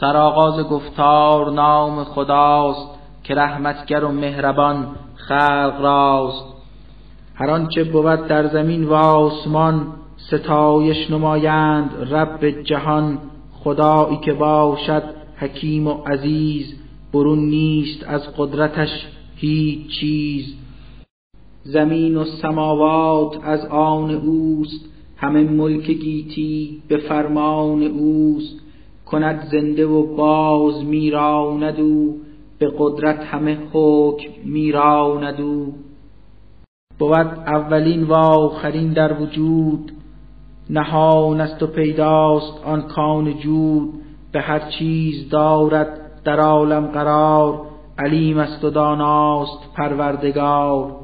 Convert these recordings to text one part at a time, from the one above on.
سرآغاز گفتار نام خداست که رحمتگر و مهربان خلق راست. هر آنچه بود در زمین و آسمان ستایش نمایند رب جهان. خدایی که باشد حکیم و عزیز برون نیست از قدرتش هیچ چیز. زمین و سماوات از آن اوست همه ملک گیتی به فرمان اوست. کند زنده و باز میراند او به قدرت همه حکم میراند او. بود اولین و آخرین در وجود نهان است و پیداست آن کان جود. به هر چیز دارد در عالم قرار علیم است و داناست پروردگار.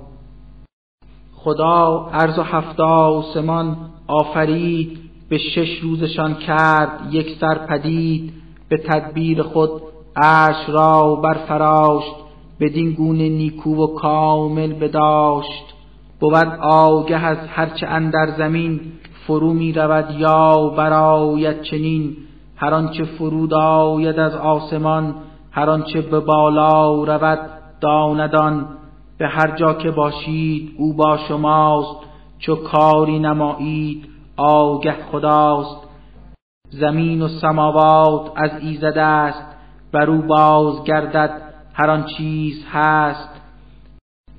خدا عرض و هفت آسمان آفرید به شش روزشان کرد یک سر پدید به تدبیر خود عرش را برفراشت بدین گونه نیکو و کامل بداشت. بود آگه از هرچه اندر زمین فرو می رود یا برایت چنین. هر آنچه فرود آید از آسمان هر آنچه به بالا رود داندان به هر جا که باشید او با شماست چو کاری نمایید. آگه خداست. زمین و سماوات از ایزد است. بر او باز گردد هر آن چیز هست.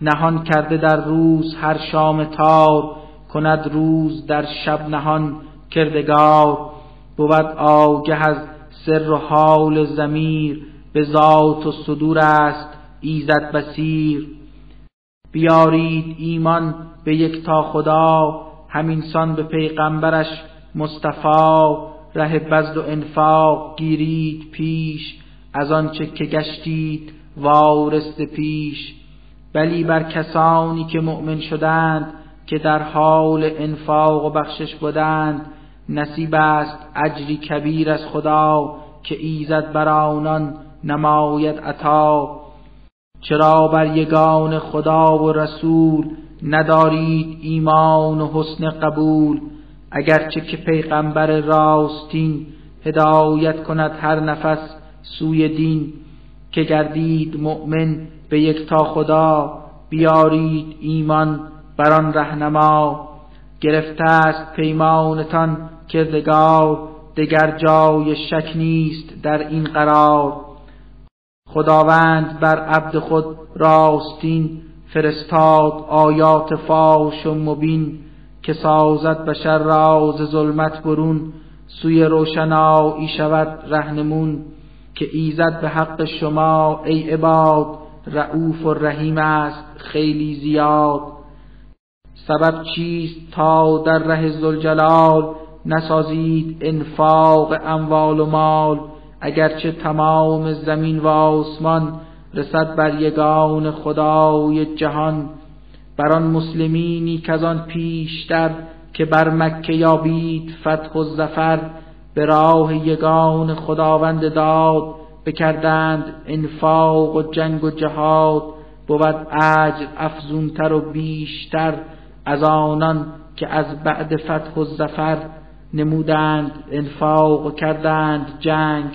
نهان کرده در روز هر شام تار. کند روز در شب نهان کردگار. بود آگه از سر و حال زمیر به ذات و صدور است ایزد بسیر بیارید ایمان به یک تا خدا. همینسان به پیغمبرش مصطفی ره بزد و انفاق گیرید پیش از آنچه که گشتید وارست پیش. بلی بر کسانی که مؤمن شدند که در حال انفاق و بخشش بودند نصیب است اجری کبیر از خدا که ایزد بر آنان نماید عطا. چرا بر یگان خدا و رسول ندارید ایمان و حسن قبول. اگرچه که پیغمبر راستین هدایت کند هر نفس سوی دین. که گردید مؤمن به یک تا خدا بیارید ایمان بر آن رهنما. گرفته است پیمانتان کردگار دگر جای شک نیست در این قرار. خداوند بر عبد خود راستین فرستاد آیات فاش و مبین که سازد بشر راز ظلمت برون. سوی روشنایی شود رهنمون که ایزد به حق شما ای عباد رعوف و رحیم است خیلی زیاد. سبب چیست تا در ره زلجلال نسازید انفاق اموال و مال؟ اگرچه تمام زمین و آسمان رسد بر یگان خدای جهان بر آن مسلمینی که آن پیشتر که بر مکه یابید فتح و ظفر به راه یگان خداوند داد بکردند انفاق و جنگ و جهاد بود اجر افزونتر و بیشتر از آنان که از بعد فتح و ظفر نمودند انفاق و کردند جنگ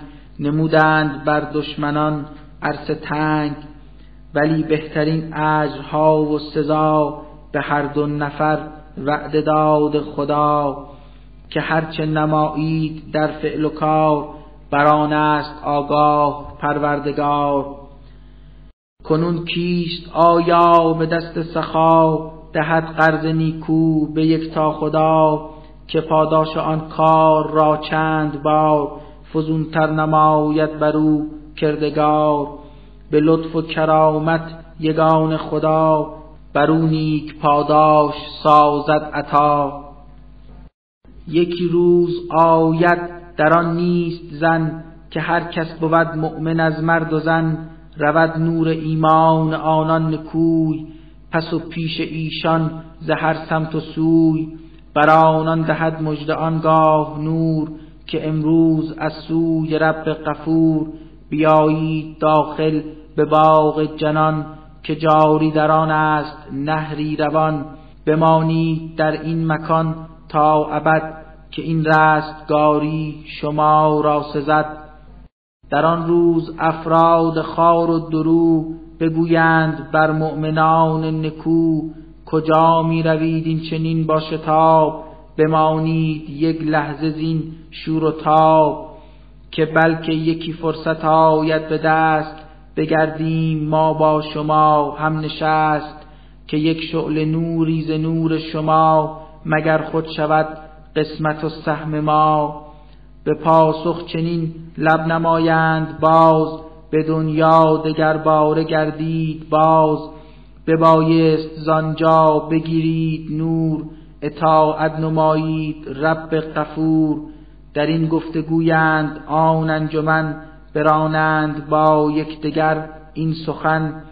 نمودند بر دشمنان عرصه تنگ ولی بهترین اجرها و سزا به هر دو نفر وعده داد خدا که هرچه نمایید در فعل و کار بران است آگاه پروردگار. کنون کیست آیا به دست سخا دهد قرض نیکو به یک تا خدا که پاداش آن کار را چند بار فزونتر نماید بر او کردگار به لطف و کرامت یگان خدا بر پاداش سازد عطا. یکی روز آید در آن نیست زن که هر کس بود مؤمن از مرد و زن رود نور ایمان آنان نکوی پس و پیش ایشان زهر سمت و سوی. بر آنان دهد مژده آنگاه نور که امروز از سوی رب غفور. بیایید داخل به باغ جنان که جاری در آن است نهری روان. بمانید در این مکان تا ابد که این رستگاری شما را سزد. در آن روز افراد خار و درو بگویند بر مؤمنان نکو کجا می روید این چنین با شتاب؟ بمانید یک لحظه زین شور و تاب. که بلکه یکی فرصت آید به دست بگردیم ما با شما هم نشست که یک شعل نوری ز نور شما مگر خود شود قسمت و سهم ما. به پاسخ چنین لب نمایند باز به دنیا دگر باره گردید باز ببایست زانجا بگیرید نور اطاعت نمایید رب غفور. در این گفتگویند آن انجمن برانند با یکدیگر این سخن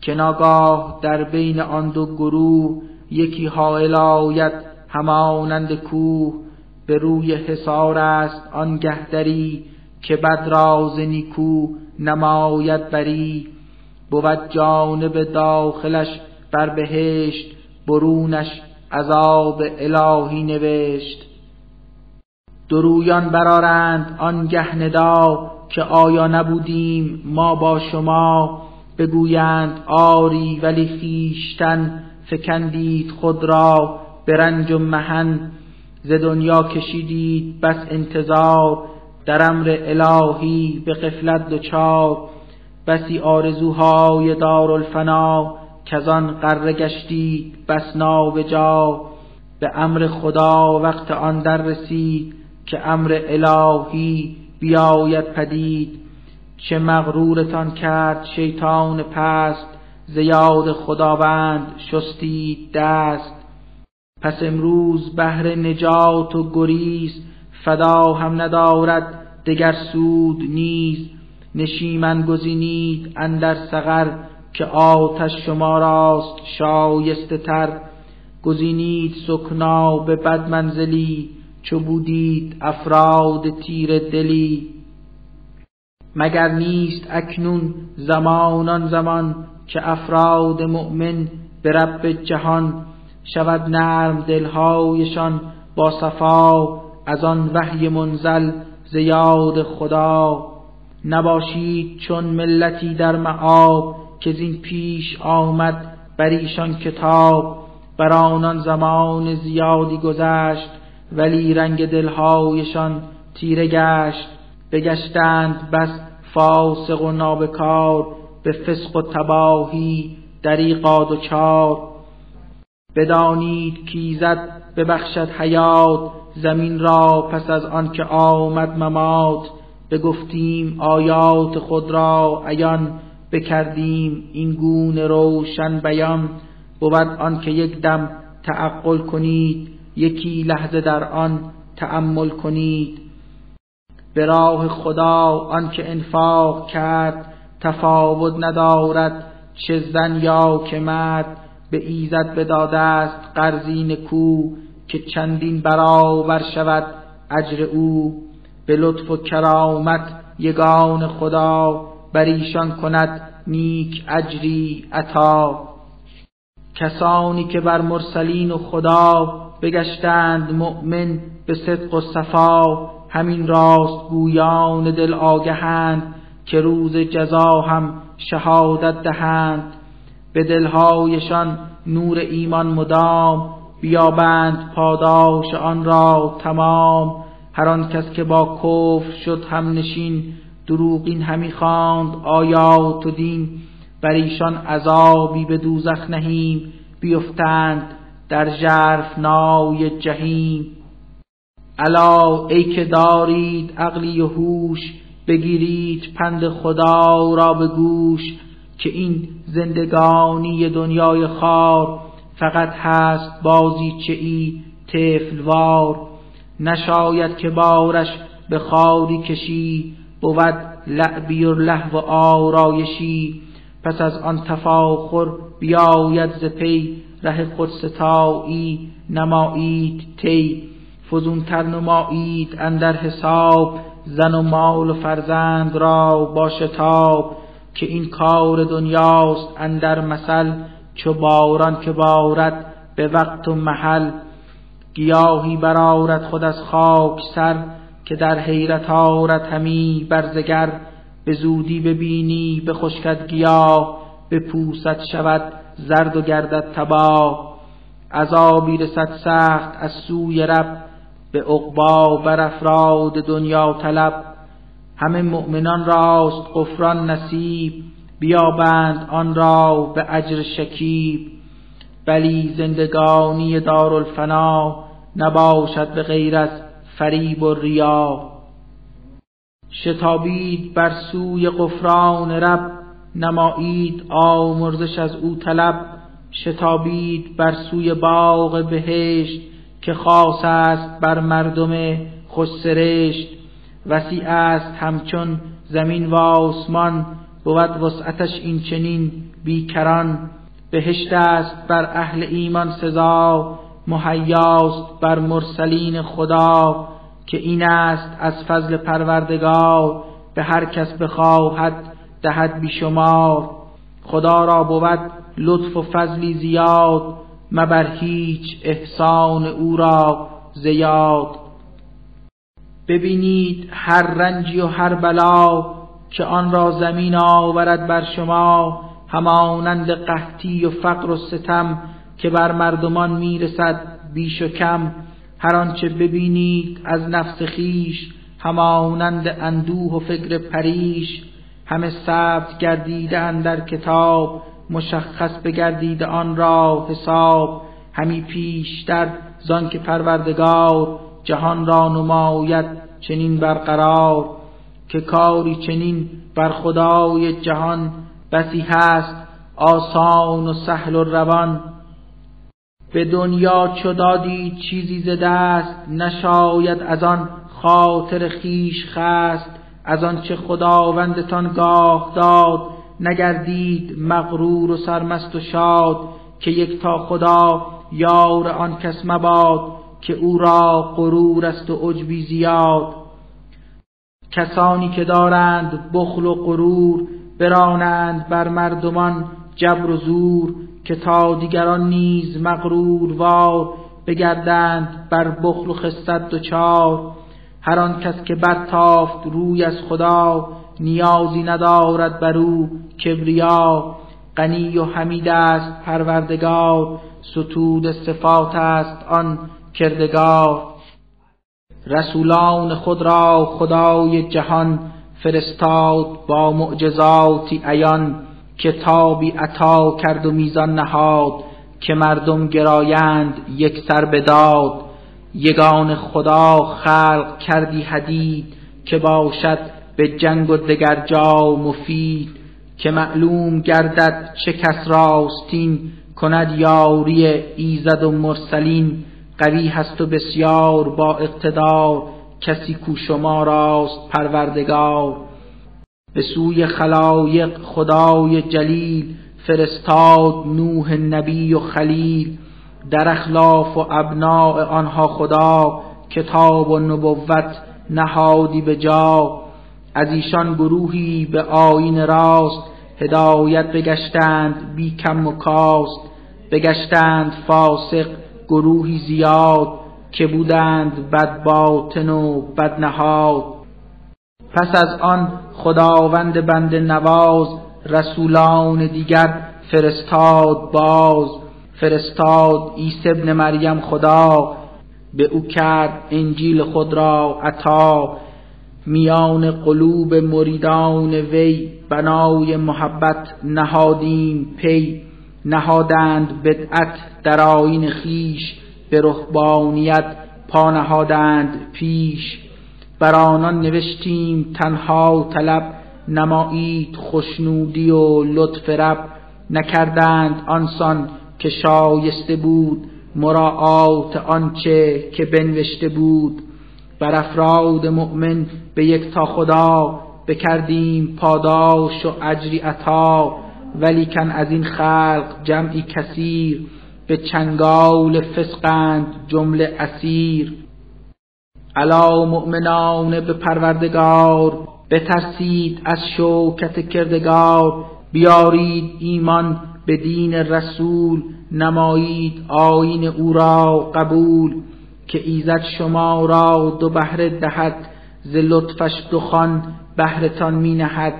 که ناگاه در بین آن دو گروه یکی حائل آید همانند کوه به روی حصار است آن گهدری که بد راز نیکو نماید بری. بود جانب داخلش بر بهشت برونش عذاب الهی نوشت. درویان برارند آن گه ندا که آیا نبودیم ما با شما؟ بگویند آری ولی خیشتن فکندید خود را به رنج و محن ز دنیا کشیدید بس انتظار. در امر الهی به قفلت دچار بسی آرزوهای دارالفنا کزان قره گشتید بس جا به امر خدا وقت آن در رسید. که امر الهی بیاید پدید چه مغرورتان کرد شیطان پست زیاد خداوند شستید دست. پس امروز بهر نجات و گریز فدا هم ندارد دگر سود نیز. نشیمن گزینید اندر سغر که آتش شما راست شایسته تر. گزینید سکنا به بد منزلی چو بودید افراد تیر دلی. مگر نیست اکنون زمانان زمان که افراد مؤمن به رب جهان شود نرم دلهایشان با صفا از آن وحی منزل زیاد خدا. نباشید چون ملتی در معاب که زین پیش آمد بر ایشان کتاب. بر آنان زمان زیادی گذشت ولی رنگ دلهایشان تیره گشت بگشتند بس فاسق و نابکار به فسق و تباهی دریقا و چار بدانید کیزد ببخشد حیات زمین را پس از آن که آمد ممات. بگفتیم آیات خود را عیان بکردیم این گونه روشن بیان. بود آن که یک دم تعقل کنید یکی لحظه در آن تأمل کنید. به راه خدا آن که انفاق کرد تفاوت ندارد چه زن یا که مرد به ایزد بداده است قرضی نکو که چندین برابر شود اجر او. به لطف و کرامت یگان خدا بر ایشان کند نیک اجری عطا. کسانی که بر مرسلین و خدا بگشتند مؤمن به صدق و صفا همین راست گویان دل آگهند که روز جزا هم شهادت دهند. به دلهایشان نور ایمان مدام بیابند پاداش آن را تمام. هر آن کس که با کفر شد هم نشین دروغین همی خواند آیات و دین. بر ایشان عذابی به دوزخ نهیم بیفتند در ژرف نای جهیم. الا ای که دارید عقلی و هوش بگیرید پند خدا را به گوش که این زندگانی دنیای خار فقط هست بازیچه ای طفلوار. نشاید که بارش به خاری کشی بود لعبی و لحو و آرایشی. پس از آن تفاخر بیاید ز ره خود ستایی نمایید تی فزونتر نمایید اندر حساب. زن و مال و فرزند را با شتاب. که این کار دنیاست اندر مثل. چو باران که بارد به وقت و محل. گیاهی برارد خود از خاک سر. که در حیرت آرد همی برزگر به زودی ببینی به خشکت گیاه. به پوست شود زرد و گردد تباه عذابی رسد سخت از سوی رب به عقبا بر افراد دنیا طلب. همه مؤمنان راست غفران نصیب بیابند آن را به اجر شکیب. بلی زندگانی دارالفنا نباشد به غیر از فریب و ریا. شتابید بر سوی غفران رب نمایید آمرزش از او طلب شتابید بر سوی باغ بهشت که خاص است بر مردم خوش سرشت وسیع است همچون زمین و آسمان بود وسعتش این چنین بیکران. بهشت است بر اهل ایمان سزا مهیاست بر مرسلین خدا که این است از فضل پروردگار. به هر کس بخواهد دهد بیشمار خدا را بود لطف و فضلی زیاد مبر هیچ احسان او را زیاد ببینید هر رنجی و هر بلا که آن را زمین آورد بر شما همانند قحطی و فقر و ستم که بر مردمان می‌رسد بیش و کم. هر آنچه ببینید از نفس خیش همانند اندوه و فکر پریش همه ثبت گردیده در کتاب مشخص بگردیده آن را حساب. همی پیشتر زان که پروردگار جهان را نماید چنین برقرار. که کاری چنین بر خدای جهان بسی هست آسان و سهل و روان. به دنیا چو دادی چیزی ز دست نشاید از آن خاطر خیش خست. از آن چه خداوندتان گاه داد نگردید مغرور و سرمست و شاد که یک تا خدا یار آن کس مباد که او را غرور است و عجبی زیاد. کسانی که دارند بخل و غرور برانند بر مردمان جبر و زور که تا دیگران نیز مغرور وار بگردند بر بخل و خست چار. هر آن کس که برتافت روی از خدا نیازی ندارد بر او کبریا. غنی و حمید است پروردگار ستود صفات است آن کردگار. رسولان خود را خدای جهان فرستاد با معجزاتی عیان کتابی عطا کرد و میزان نهاد که مردم گرایند یک سر بداد یگان خدا خلق کردی حدید که باشد به جنگ و دگر جا مفید که معلوم گردد چه کس راستین کند یاری ایزد و مرسلین. قوی هست و بسیار با اقتدار کسی کو شما راست پروردگار. به سوی خلایق خدای جلیل فرستاد نوح نبی و خلیل. در اخلاف و ابناع آنها خدا کتاب و نبوت نهادی به جا. از ایشان گروهی به آین راست هدایت بگشتند بی کم و کاست. بگشتند فاسق گروهی زیاد که بودند بد باطن و بد نهاد. پس از آن خداوند بند نواز رسولان دیگر فرستاد باز. فرستاد عیسی ابن مریم خدا. به او کرد انجیل خود را عطا. میان قلوب مریدان وی بنای محبت نهادیم پی. نهادند بدعت در آین خیش به رهبانیت پا نهادند پیش. بر آنان نوشتیم تنها طلب نمایید خوشنودی و لطف رب. نکردند آنسان که شایسته بود مراعات آنچه که بنوشته بود. بر افراد مؤمن به یک تا خدا بکردیم پاداش و اجری عطا ولیکن از این خلق جمعی کثیر به چنگال فسقند جمله اسیر. علا مؤمنان به پروردگار بترسید از شوکت کردگار. بیارید ایمان به دین رسول نمایید آین او را قبول که ایزد شما را دو بهره دهد ز لطفش دخان بهرتان می نهد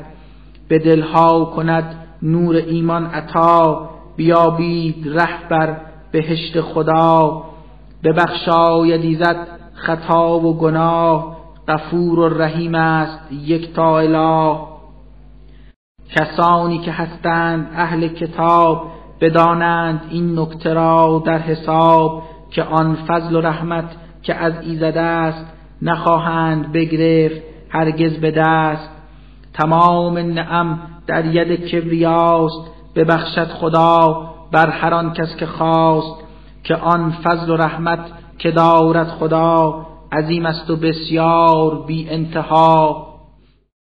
به دلها کند نور ایمان عطا بیابید ره بر بهشت خدا. ببخشاید ایزد خطا و گناه غفور و رحیم است یک تا اله. کسانی که هستند اهل کتاب بدانند این نکته را در حساب که آن فضل و رحمت که از ایزد است نخواهند بگرفت هرگز به دست. تمام نعم در ید کبریاست ببخشد خدا بر هر آن کس که خواست که آن فضل و رحمت که دارد خدا عظیم است و بسیار بی انتها.